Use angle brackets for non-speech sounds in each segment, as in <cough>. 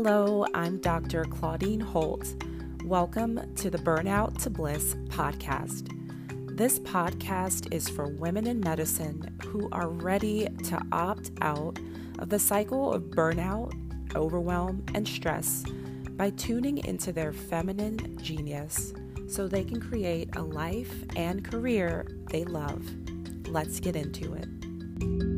Hello, I'm Dr. Claudine Holt. Welcome to the Burnout to Bliss podcast. This podcast is for women in medicine who are ready to opt out of the cycle of burnout, overwhelm, and stress by tuning into their feminine genius so they can create a life and career they love. Let's get into it.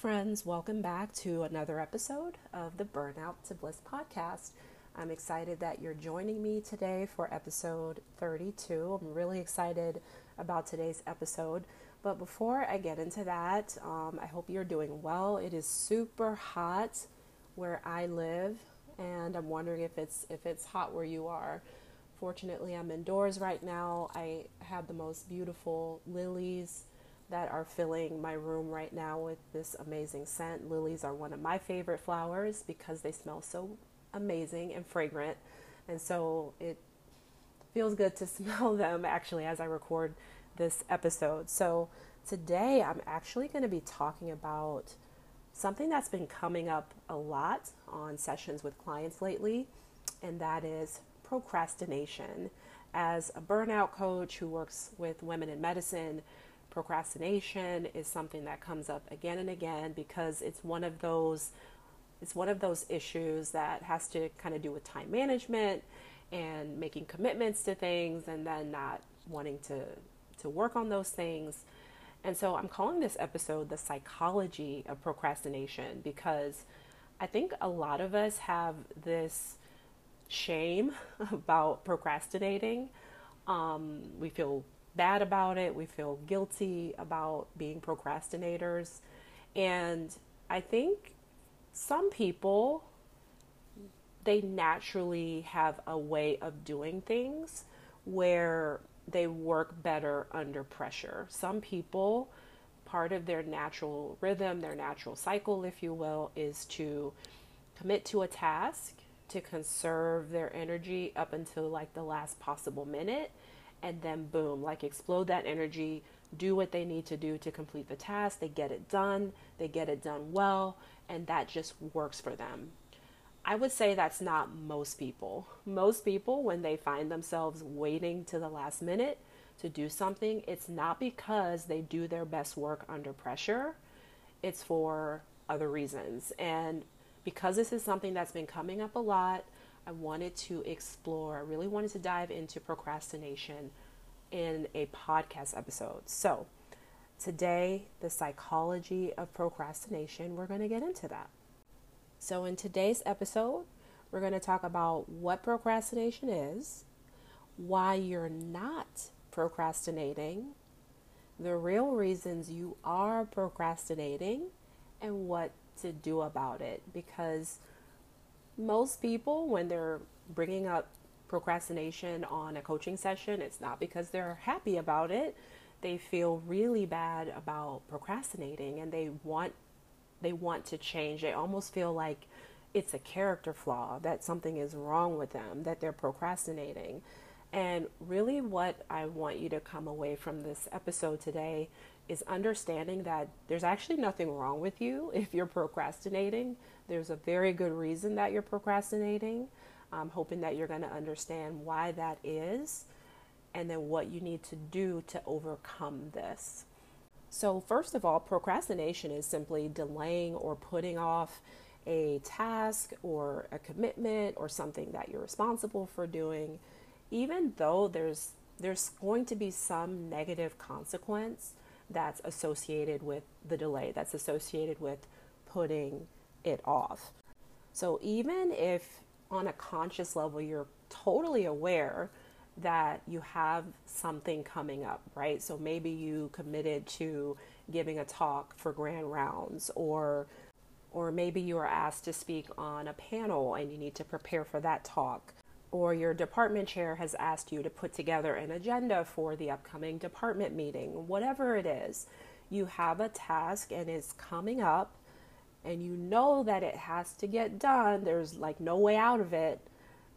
Friends, welcome back to another episode of the Burnout to Bliss podcast. I'm excited that you're joining me today for episode 32. I'm really excited about today's episode. But before I get into that, um, I hope you're doing well. It is super hot where I live and I'm wondering if it's if it's hot where you are. Fortunately, I'm indoors right now. I have the most beautiful lilies that are filling my room right now with this amazing scent. Lilies are one of my favorite flowers because they smell so amazing and fragrant. And so it feels good to <laughs> smell them actually as I record this episode. So today I'm actually going to be talking about something that's been coming up a lot on sessions with clients lately, and that is procrastination. As a burnout coach who works with women in medicine, procrastination is something that comes up again and again because it's one of those it's one of those issues that has to kind of do with time management and making commitments to things and then not wanting to to work on those things and so I'm calling this episode The Psychology of Procrastination because I think a lot of us have this shame <laughs> about procrastinating. Um, we feel bad about it, we feel guilty about being procrastinators. And I think some people, they naturally have a way of doing things where they work better under pressure. Some people, part of their natural rhythm, their natural cycle, if you will, is to commit to a task, to conserve their energy up until like the last possible minute, and then boom, like explode that energy, do what they need to do to complete the task. They get it done, they get it done well, and that just works for them. I would say that's not most people. Most people, when they find themselves waiting to the last minute to do something, it's not because they do their best work under pressure, it's for other reasons. And because this is something that's been coming up a lot, I wanted to explore, I really wanted to dive into procrastination in a podcast episode. So, today, the psychology of procrastination, we're going to get into that. So, in today's episode, we're going to talk about what procrastination is, why you're not procrastinating, the real reasons you are procrastinating, and what to do about it. Because most people, when they're bringing up procrastination on a coaching session, it's not because they're happy about it. They feel really bad about procrastinating and they want they want to change. They almost feel like it's a character flaw, that something is wrong with them, that they're procrastinating. And really, what I want you to come away from this episode today is understanding that there's actually nothing wrong with you <laughs> if you're procrastinating. There's a very good reason that you're procrastinating. I'm hoping that you're going to understand why that is and then what you need to do to overcome this. So, first of all, procrastination is simply delaying or putting off a task or a commitment or something that you're responsible for doing, even though there's there's going to be some negative consequence that's associated with the delay, that's associated with putting it off. So, even if on a conscious level you're totally aware that you have something coming up, right? So maybe you committed to giving a talk for grand rounds or or maybe you are asked to speak on a panel and you need to prepare for that talk or your department chair has asked you to put together an agenda for the upcoming department meeting. Whatever it is, you have a task and it's coming up and you know that it has to get done. There's like no way out of it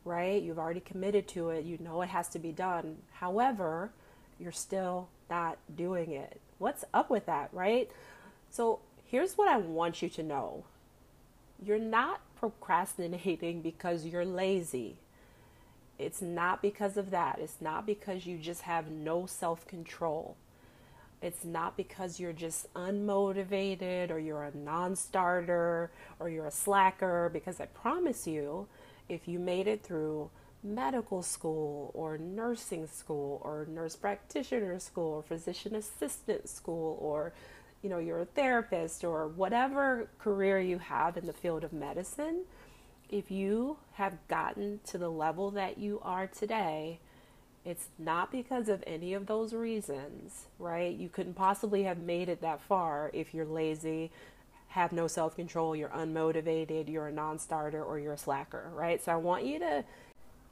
right? You've already committed to it. You know it has to be done. However, you're still not doing it. What's up with that, right? So here's what I want you to know you're not procrastinating because you're lazy. It's not because of that. It's not because you just have no self control. It's not because you're just unmotivated or you're a non starter or you're a slacker. Because I promise you, if you made it through medical school or nursing school or nurse practitioner school or physician assistant school or you know you're a therapist or whatever career you have in the field of medicine if you have gotten to the level that you are today it's not because of any of those reasons right? You couldn't possibly have made it that far if you're lazy have no self-control you're unmotivated you're a non-starter or you're a slacker right? So i want you to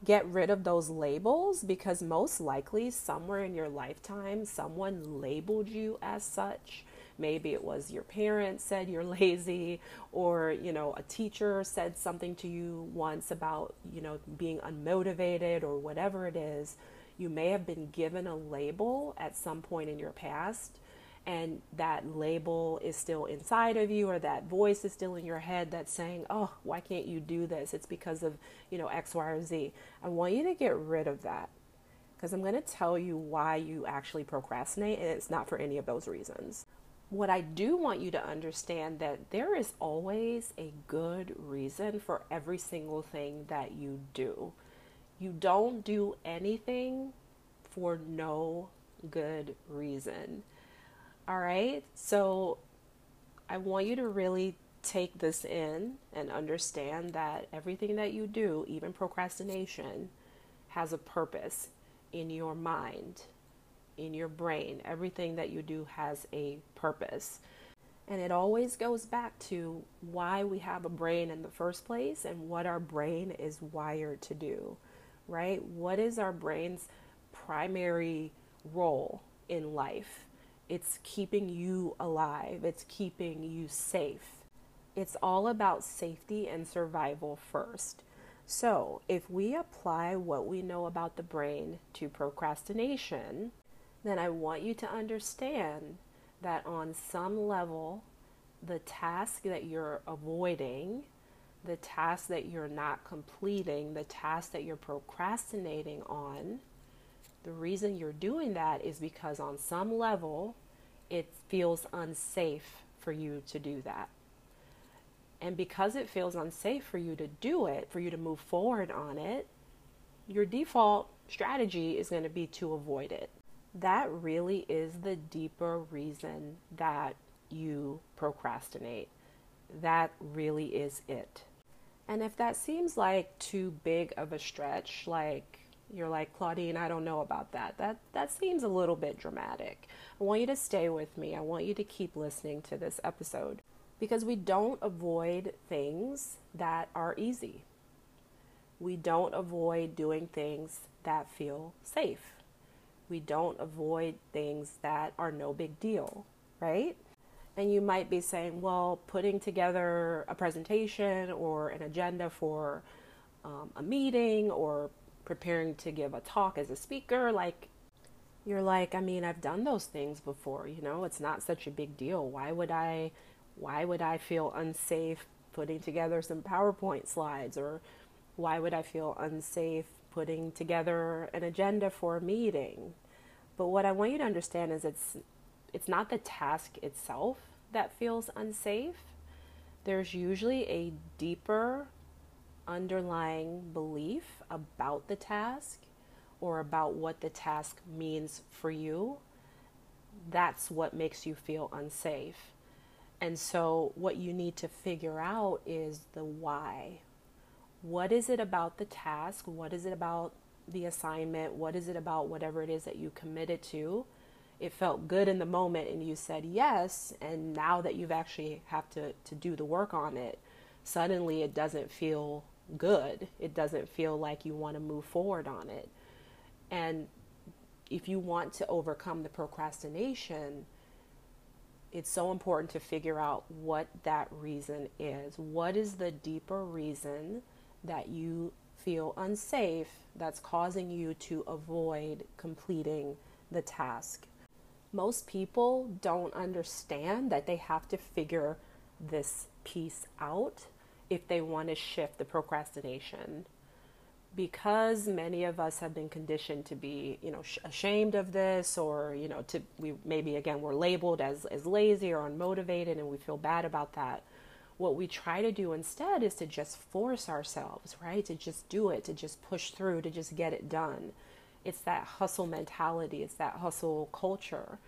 get rid of those labels because most likely somewhere in your lifetime someone labeled you as such. Maybe it was your parents said you're <laughs> lazy or you know a teacher said something to you once about you know being unmotivated or whatever it is you may have been given a label at some point in your past and that label is still inside of you or that voice is still in your head that's saying oh why can't you do this? It's because of you know x y or z. I want you to get rid of that because i'm going to tell you why you actually procrastinate and it's not for any of those reasons. What i do want you to understand that there is always a good reason for every single thing that you do you don't do anything for no good reason all right. So I want you to really take this in and understand that everything that you do, even procrastination, has a purpose in your mind, in your brain. Everything that you do has a purpose. And it always goes back to why we have a brain in the first place and what our brain is wired to do, right? What is our brain's primary role in life? It's keeping you alive, it's keeping you safe. It's all about safety and survival first. So, if we apply what we know about the brain to procrastination, then I want you to understand that on some level, the task that you're avoiding, the task that you're not completing, the task that you're procrastinating on, the reason you're doing that is because on some level, it feels unsafe for you to do that. And because it feels unsafe for you to do it, for you to move forward on it, your default strategy is going to be to avoid it. That really is the deeper reason that you procrastinate. That really is it. And if that seems like too big of a stretch, like you're like, Claudine, I don't know about that. That that seems a little bit dramatic. I want you to stay with me. I want you to keep listening to this episode because we don't avoid things that are easy. We don't avoid doing things that feel safe. We don't avoid things that are no big deal, right? And you might be saying, well, putting together a presentation or an agenda for um, a meeting or preparing to give a talk as a speaker, like you're like, I mean, I've done those things before, you know, it's not such a big deal. Why would I why would I feel unsafe putting together some PowerPoint slides or why would I feel unsafe putting together an agenda for a meeting? But what I want you to understand is it's it's not the task itself that feels unsafe. There's usually a deeper underlying belief about the task or about what the task means for you, that's what makes you feel unsafe. And so, what you need to figure out is the why. What is it about the task? What is it about the assignment? What is it about whatever it is that you committed to? It felt good in the moment and you said yes, and now that you've actually have to, to do the work on it, suddenly it doesn't feel good. It doesn't feel like you want to move forward on it. And if you want to overcome the procrastination, it's so important to figure out what that reason is. What is the deeper reason that you feel unsafe that's causing you to avoid completing the task? Most people don't understand that they have to figure this piece out if they want to shift the procrastination. Because many of us have been conditioned to be you know sh- ashamed of this or you know to we maybe again we're labeled as as lazy or unmotivated and we feel bad about that. What we try to do instead is to just force ourselves right to just do it to just push through to just get it done it's that hustle mentality it's that hustle culture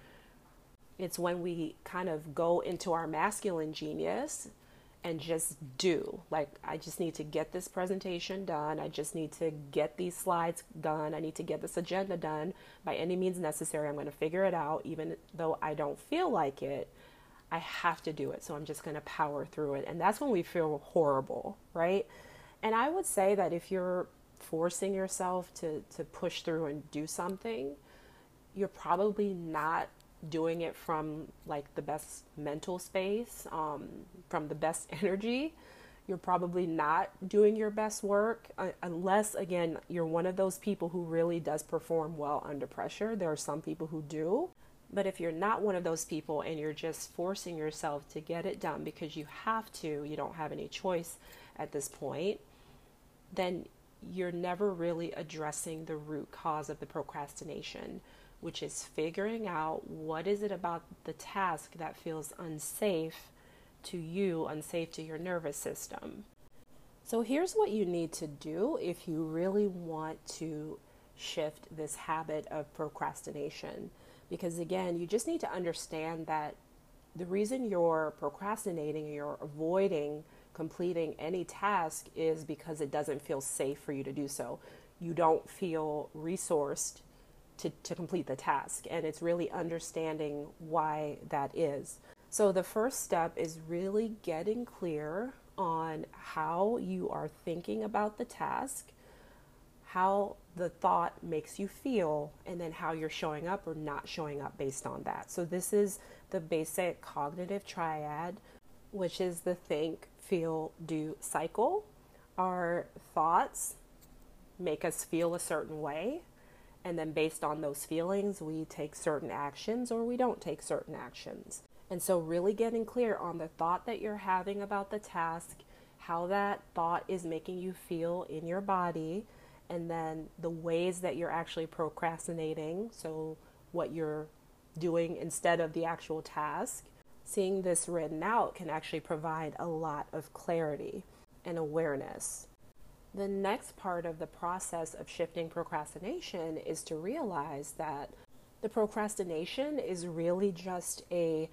it's when we kind of go into our masculine genius and just do. Like, I just need to get this presentation done. I just need to get these slides done. I need to get this agenda done by any means necessary. I'm going to figure it out, even though I don't feel like it. I have to do it. So I'm just going to power through it. And that's when we feel horrible, right? And I would say that if you're forcing yourself to, to push through and do something, you're probably not doing it from like the best mental space, um, from the best <laughs> energy, you're probably not doing your best work uh, unless again you're one of those people who really does perform well under pressure. There are some people who do. But if you're not one of those people and you're just forcing yourself to get it done because you have to, you don't have any choice at this point, then you're never really addressing the root cause of the procrastination which is figuring out what is it about the task that feels unsafe to you, unsafe to your nervous system. So here's what you need to do if you really want to shift this habit of procrastination. Because again, you just need to understand that the reason you're procrastinating, you're avoiding completing any task is because it doesn't feel safe for you to do so. You don't feel resourced to, to complete the task. And it's really understanding why that is. So the first step is really getting clear on how you are thinking about the task, how the thought makes you feel, and then how you're showing up or not showing up based on that. So this is the basic cognitive triad, which is the think, feel, do cycle. Our thoughts make us feel a certain way and then based on those feelings, we take certain actions or we don't take certain actions. And so, really getting clear on the thought that you're having about the task, how that thought is making you feel in your body, and then the ways that you're actually procrastinating. So, what you're doing instead of the actual task. Seeing this written out can actually provide a lot of clarity and awareness. The next part of the process of shifting procrastination is to realize that the procrastination is really just a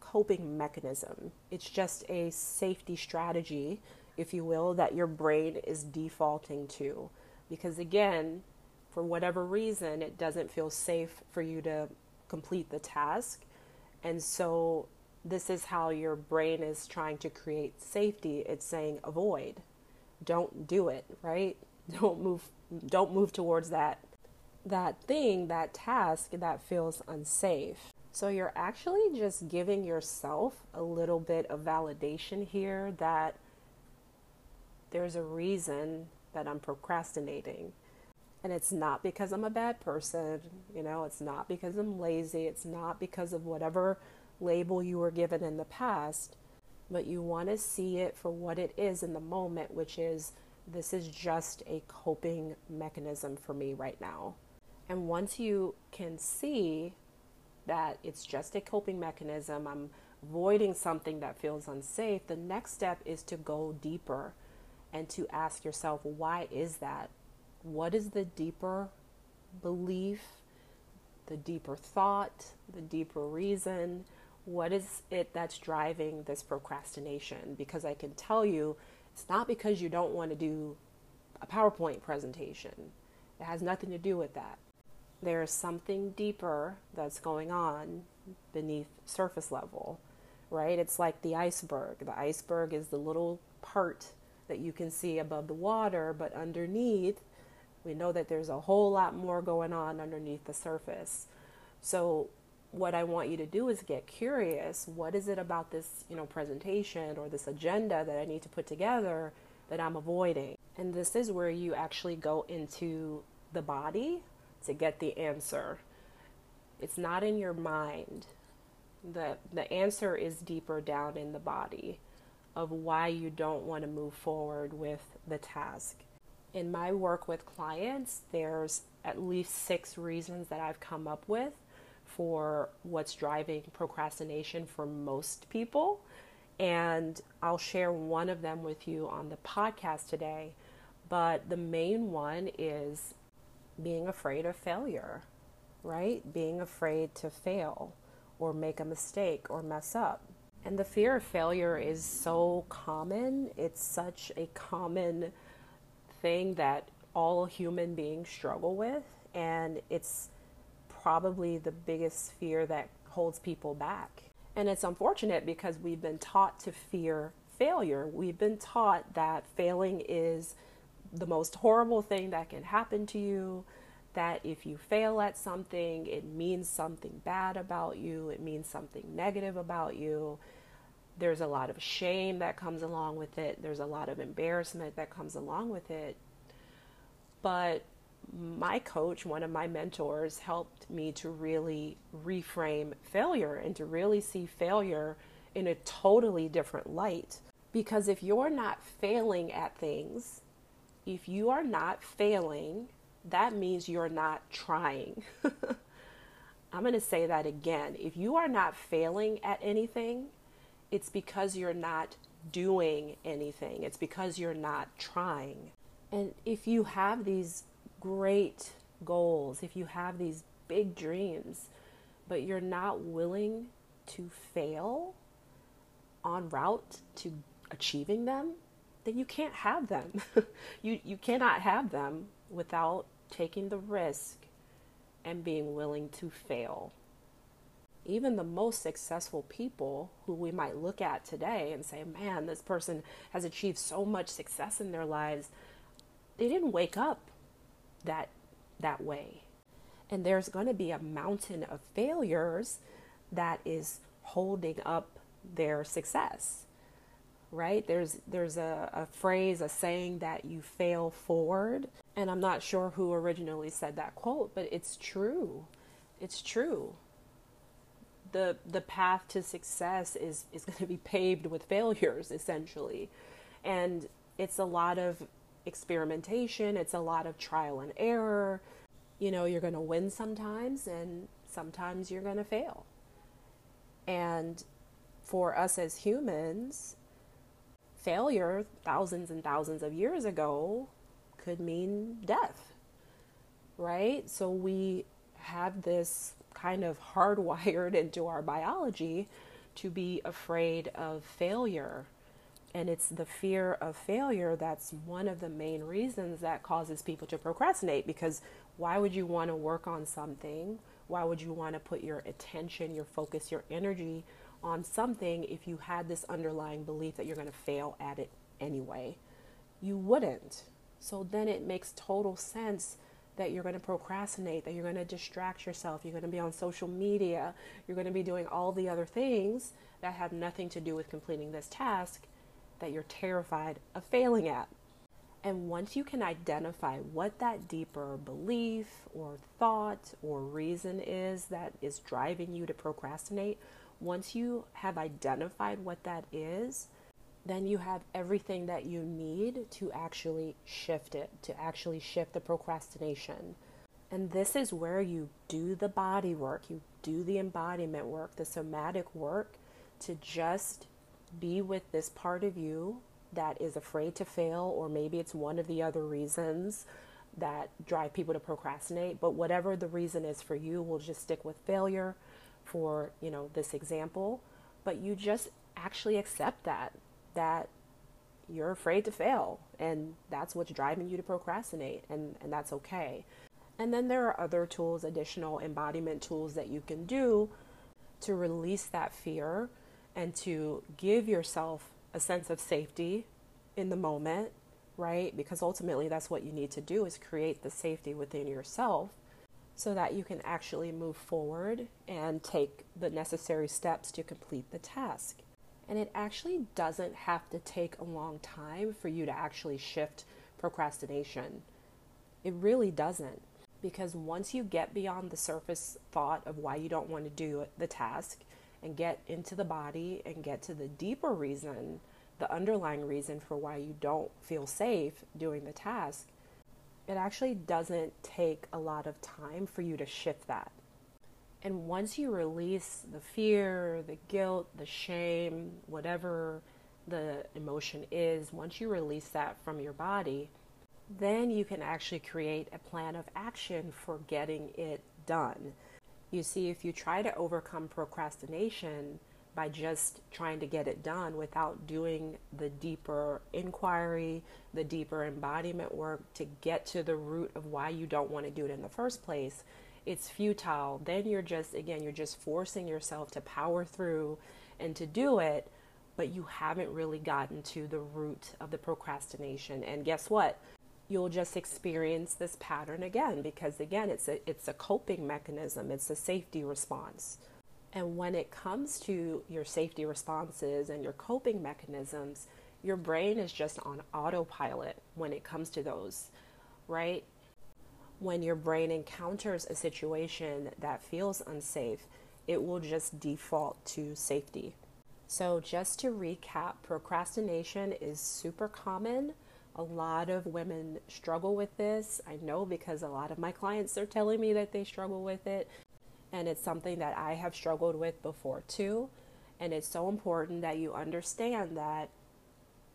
coping mechanism. It's just a safety strategy, if you will, that your brain is defaulting to. Because again, for whatever reason, it doesn't feel safe for you to complete the task. And so, this is how your brain is trying to create safety. It's saying avoid don't do it, right? <laughs> Don't move don't move towards that that thing, that task that feels unsafe. So you're actually just giving yourself a little bit of validation here that there's a reason that I'm procrastinating. And it's not because I'm a bad person, you know, it's not because I'm lazy, it's not because of whatever label you were given in the past but you want to see it for what it is in the moment, which is this is just a coping mechanism for me right now. And once you can see that it's just a coping mechanism, I'm avoiding something that feels unsafe, the next step is to go deeper and to ask yourself, why is that? What is the deeper belief, the deeper thought, the deeper reason? What is it that's driving this procrastination? Because I can tell you it's not because you don't want to do a PowerPoint presentation, it has nothing to do with that. There is something deeper that's going on beneath surface level, right? It's like the iceberg. The iceberg is the little part that you can see above the water, but underneath, we know that there's a whole lot more going on underneath the surface. So what I want you to do is get curious. What is it about this, you know, presentation or this agenda that I need to put together that I'm avoiding? And this is where you actually go into the body to get the answer. it's not in your mind. The, the answer is deeper down in the body of why you don't want to move forward with the task. In my work with clients, there's at least six reasons that I've come up with for what's driving procrastination for most people. And I'll share one of them with you on the podcast today. But the main one is being afraid of failure, right? Being afraid to fail or make a mistake or mess up. And the fear of failure is so common. It's such a common thing that all human beings struggle with. And it's probably the biggest fear that holds people back. And it's unfortunate because we've been taught to fear failure. We've been taught that failing is the most horrible thing that can happen to you, that if you fail at something, it means something bad about you, it means something negative about you. There's a lot of shame that comes along with it, there's a lot of embarrassment that comes along with it. But my coach, one of my mentors, helped me to really reframe failure and to really see failure in a totally different light. Because if you're not failing at things, if you are not failing, that means you're not trying. <laughs> I'm going to say that again. If you are not failing at anything, it's because you're not doing anything, it's because you're not trying. And if you have these great goals, if you have these big dreams, but you're not willing to fail en route to achieving them, then you can't have them. <laughs> you you cannot have them without taking the risk and being willing to fail. Even the most successful people who we might look at today and say, man, this person has achieved so much success in their lives, they didn't wake up that that way. And there's going to be a mountain of failures that is holding up their success. Right? There's there's a, a phrase, a saying that you fail forward. And I'm not sure who originally said that quote, but it's true. It's true. The the path to success is, is <laughs> going to be paved with failures essentially. And it's a lot of experimentation, it's a lot of trial and error. You know, you're going to win sometimes, and sometimes you're going to fail. And for us as humans, failure thousands and thousands of years ago could mean death, right? So we have this kind of hardwired <laughs> into our biology to be afraid of failure and it's the fear of failure that's one of the main reasons that causes people to procrastinate because why would you want to work on something? Why would you want to put your attention, your focus, your energy on something if you had this underlying belief that you're going to fail at it anyway? You wouldn't. So then it makes total sense that you're going to procrastinate, that you're going to distract yourself, you're going to be on social media, you're going to be doing all the other things that have nothing to do with completing this task that you're terrified of failing at. And once you can identify what that deeper belief or thought or reason is that is driving you to procrastinate, once you have identified what that is, then you have everything that you need to actually shift it, to actually shift the procrastination. And this is where you do the body work, you do the embodiment work, the somatic work to just be with this part of you that is afraid to fail, or maybe it's one of the other reasons that drive people to procrastinate. But whatever the reason is for you, we'll just stick with failure for you know this example. But you just actually accept that that you're afraid to fail, and that's what's driving you to procrastinate, and and that's okay. And then there are other tools, additional embodiment tools that you can do to release that fear and to give yourself a sense of safety in the moment, right? Because ultimately that's what you need to do is create the safety within yourself so that you can actually move forward and take the necessary steps to complete the task. And it actually doesn't have to take a long time for you to actually shift procrastination. It really doesn't. Because once you get beyond the surface thought of why you don't want to do the task and get into the body and get to the deeper reason, the underlying reason for why you don't feel safe doing the task, it actually doesn't take a lot of time for you to shift that. And once you release the fear, the guilt, the shame, whatever the emotion is, once you release that from your body, then you can actually create a plan of action for getting it done. You see, if you try to overcome procrastination by just trying to get it done without doing the deeper inquiry, the deeper embodiment work to get to the root of why you don't want to do it in the first place, it's futile. Then you're just, again, you're just forcing yourself to power through and to do it, but you haven't really gotten to the root of the procrastination. And guess what? You'll just experience this pattern again because again it's a it's a coping mechanism. It's a safety response. And when it comes to your safety responses and your coping mechanisms your brain is just on autopilot when it comes to those right? When your brain encounters a situation that feels unsafe it will just default to safety. So just to recap procrastination is super common a lot of women struggle with this. I know because a lot of my clients are telling me that they struggle with it. And it's something that I have struggled with before too. And it's so important that you understand that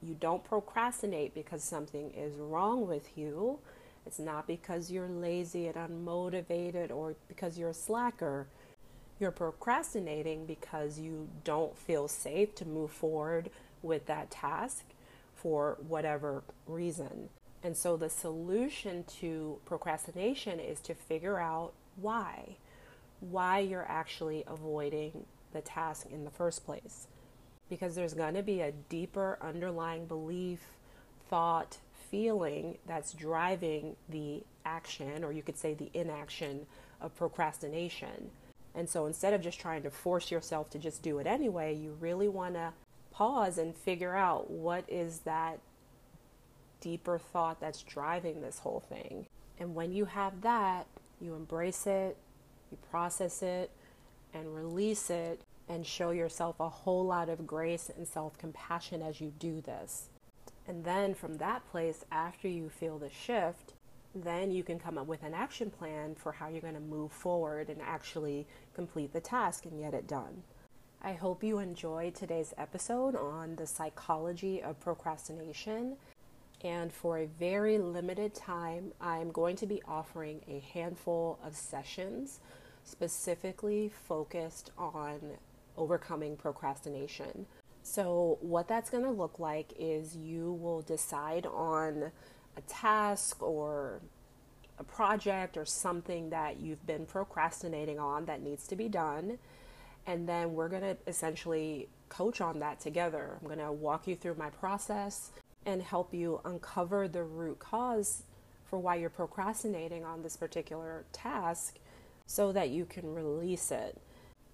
you don't procrastinate because something is wrong with you. It's not because you're lazy and unmotivated or because you're a slacker. You're procrastinating because you don't feel safe to move forward with that task for whatever reason. And so the solution to procrastination is to figure out why. Why you're actually avoiding the task in the first place. Because there's going to be a deeper underlying belief, thought, feeling that's driving the action, or you could say the inaction of procrastination. And so instead of just trying to force yourself to just do it anyway, you really want to pause and figure out what is that deeper thought that's driving this whole thing. And when you have that, you embrace it, you process it, and release it, and show yourself a whole lot of grace and self compassion as you do this. And then from that place, after you feel the shift, then you can come up with an action plan for how you're going to move forward and actually complete the task and get it done. I hope you enjoyed today's episode on the psychology of procrastination. And for a very limited time, I'm going to be offering a handful of sessions specifically focused on overcoming procrastination. So, what that's going to look like is you will decide on a task or a project or something that you've been procrastinating on that needs to be done and then we're going to essentially coach on that together. I'm going to walk you through my process and help you uncover the root cause for why you're procrastinating on this particular task so that you can release it.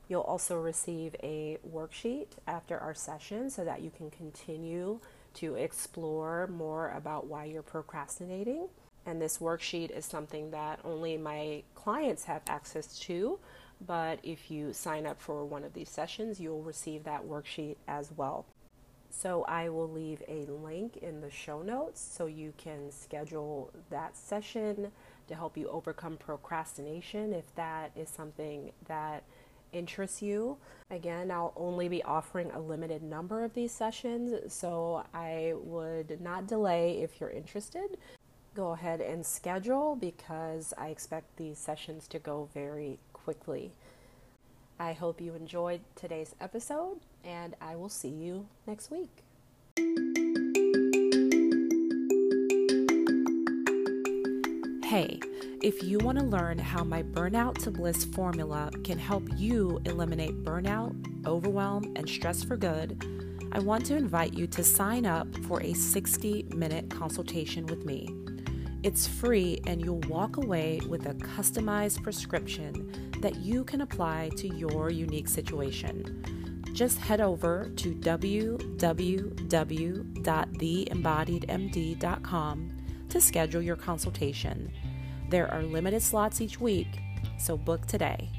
You'll also receive a worksheet after our session so that you can continue to explore more about why you're procrastinating. And this worksheet is something that only my clients have access to but if you sign up for one of these sessions, you'll receive that worksheet as well. So I will leave a link in the show notes so you can schedule that session to help you overcome procrastination if that is something that interests you. Again, I'll only be offering a limited number of these sessions, so I would not delay if you're interested. Go ahead and schedule because I expect these sessions to go very quickly. I hope you enjoyed today's episode, and I will see you next week. Hey, if you want to learn how my Burnout to Bliss formula can help you eliminate burnout, overwhelm, and stress for good, I want to invite you to sign up for a 60 minute consultation with me. It's free, and you'll walk away with a customized prescription that you can apply to your unique situation. Just head over to www.theembodiedmd.com to schedule your consultation. There are limited slots each week, so book today.